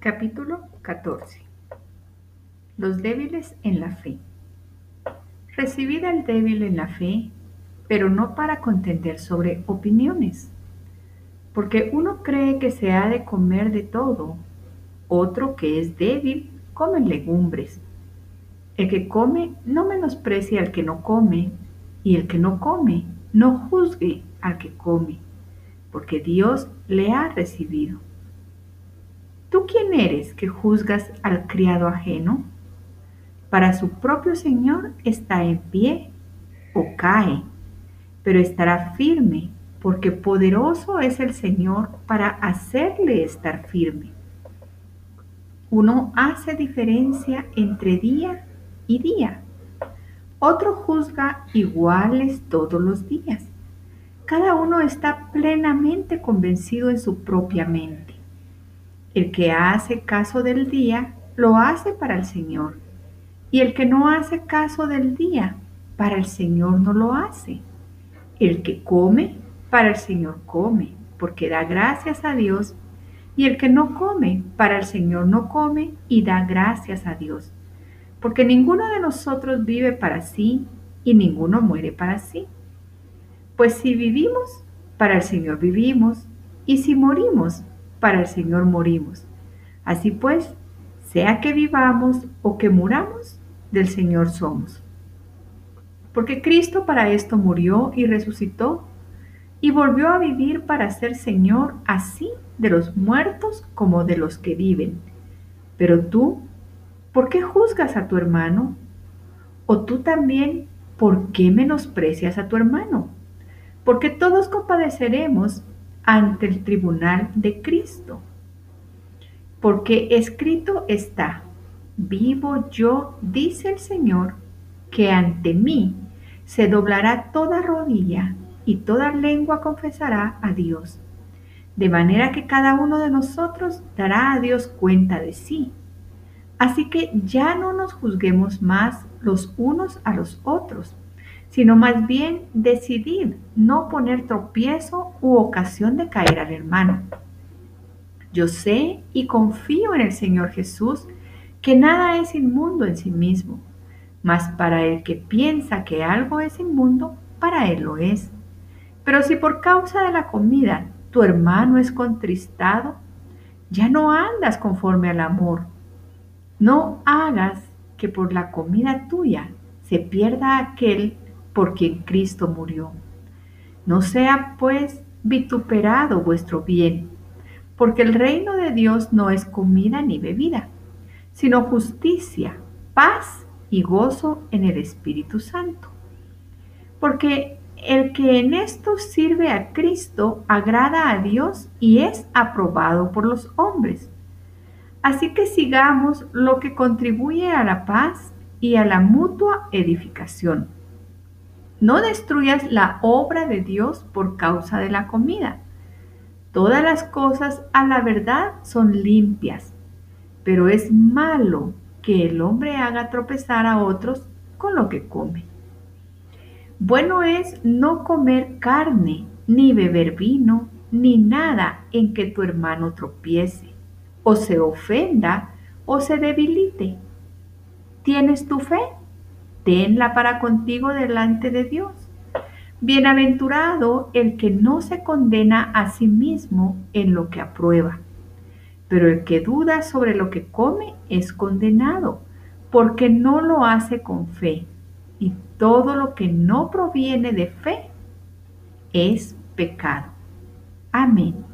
Capítulo 14 Los débiles en la fe Recibid al débil en la fe, pero no para contender sobre opiniones, porque uno cree que se ha de comer de todo, otro que es débil come legumbres. El que come no menosprecia al que no come, y el que no come no juzgue al que come, porque Dios le ha recibido. ¿Tú quién eres que juzgas al criado ajeno? Para su propio Señor está en pie o cae, pero estará firme, porque poderoso es el Señor para hacerle estar firme. Uno hace diferencia entre día y día. Otro juzga iguales todos los días. Cada uno está plenamente convencido en su propia mente. El que hace caso del día, lo hace para el Señor. Y el que no hace caso del día, para el Señor no lo hace. El que come, para el Señor come, porque da gracias a Dios. Y el que no come, para el Señor no come y da gracias a Dios. Porque ninguno de nosotros vive para sí y ninguno muere para sí. Pues si vivimos, para el Señor vivimos, y si morimos, para el Señor morimos. Así pues, sea que vivamos o que muramos, del Señor somos. Porque Cristo para esto murió y resucitó y volvió a vivir para ser Señor así de los muertos como de los que viven. Pero tú, ¿por qué juzgas a tu hermano? ¿O tú también, por qué menosprecias a tu hermano? Porque todos compadeceremos ante el tribunal de Cristo. Porque escrito está, vivo yo, dice el Señor, que ante mí se doblará toda rodilla y toda lengua confesará a Dios. De manera que cada uno de nosotros dará a Dios cuenta de sí. Así que ya no nos juzguemos más los unos a los otros sino más bien decidir no poner tropiezo u ocasión de caer al hermano. Yo sé y confío en el Señor Jesús que nada es inmundo en sí mismo, mas para el que piensa que algo es inmundo, para él lo es. Pero si por causa de la comida tu hermano es contristado, ya no andas conforme al amor. No hagas que por la comida tuya se pierda aquel por quien Cristo murió. No sea pues vituperado vuestro bien, porque el reino de Dios no es comida ni bebida, sino justicia, paz y gozo en el Espíritu Santo. Porque el que en esto sirve a Cristo agrada a Dios y es aprobado por los hombres. Así que sigamos lo que contribuye a la paz y a la mutua edificación no destruyas la obra de Dios por causa de la comida. Todas las cosas a la verdad son limpias, pero es malo que el hombre haga tropezar a otros con lo que come. Bueno es no comer carne, ni beber vino, ni nada en que tu hermano tropiece, o se ofenda, o se debilite. ¿Tienes tu fe? Tenla para contigo delante de Dios. Bienaventurado el que no se condena a sí mismo en lo que aprueba, pero el que duda sobre lo que come es condenado, porque no lo hace con fe, y todo lo que no proviene de fe es pecado. Amén.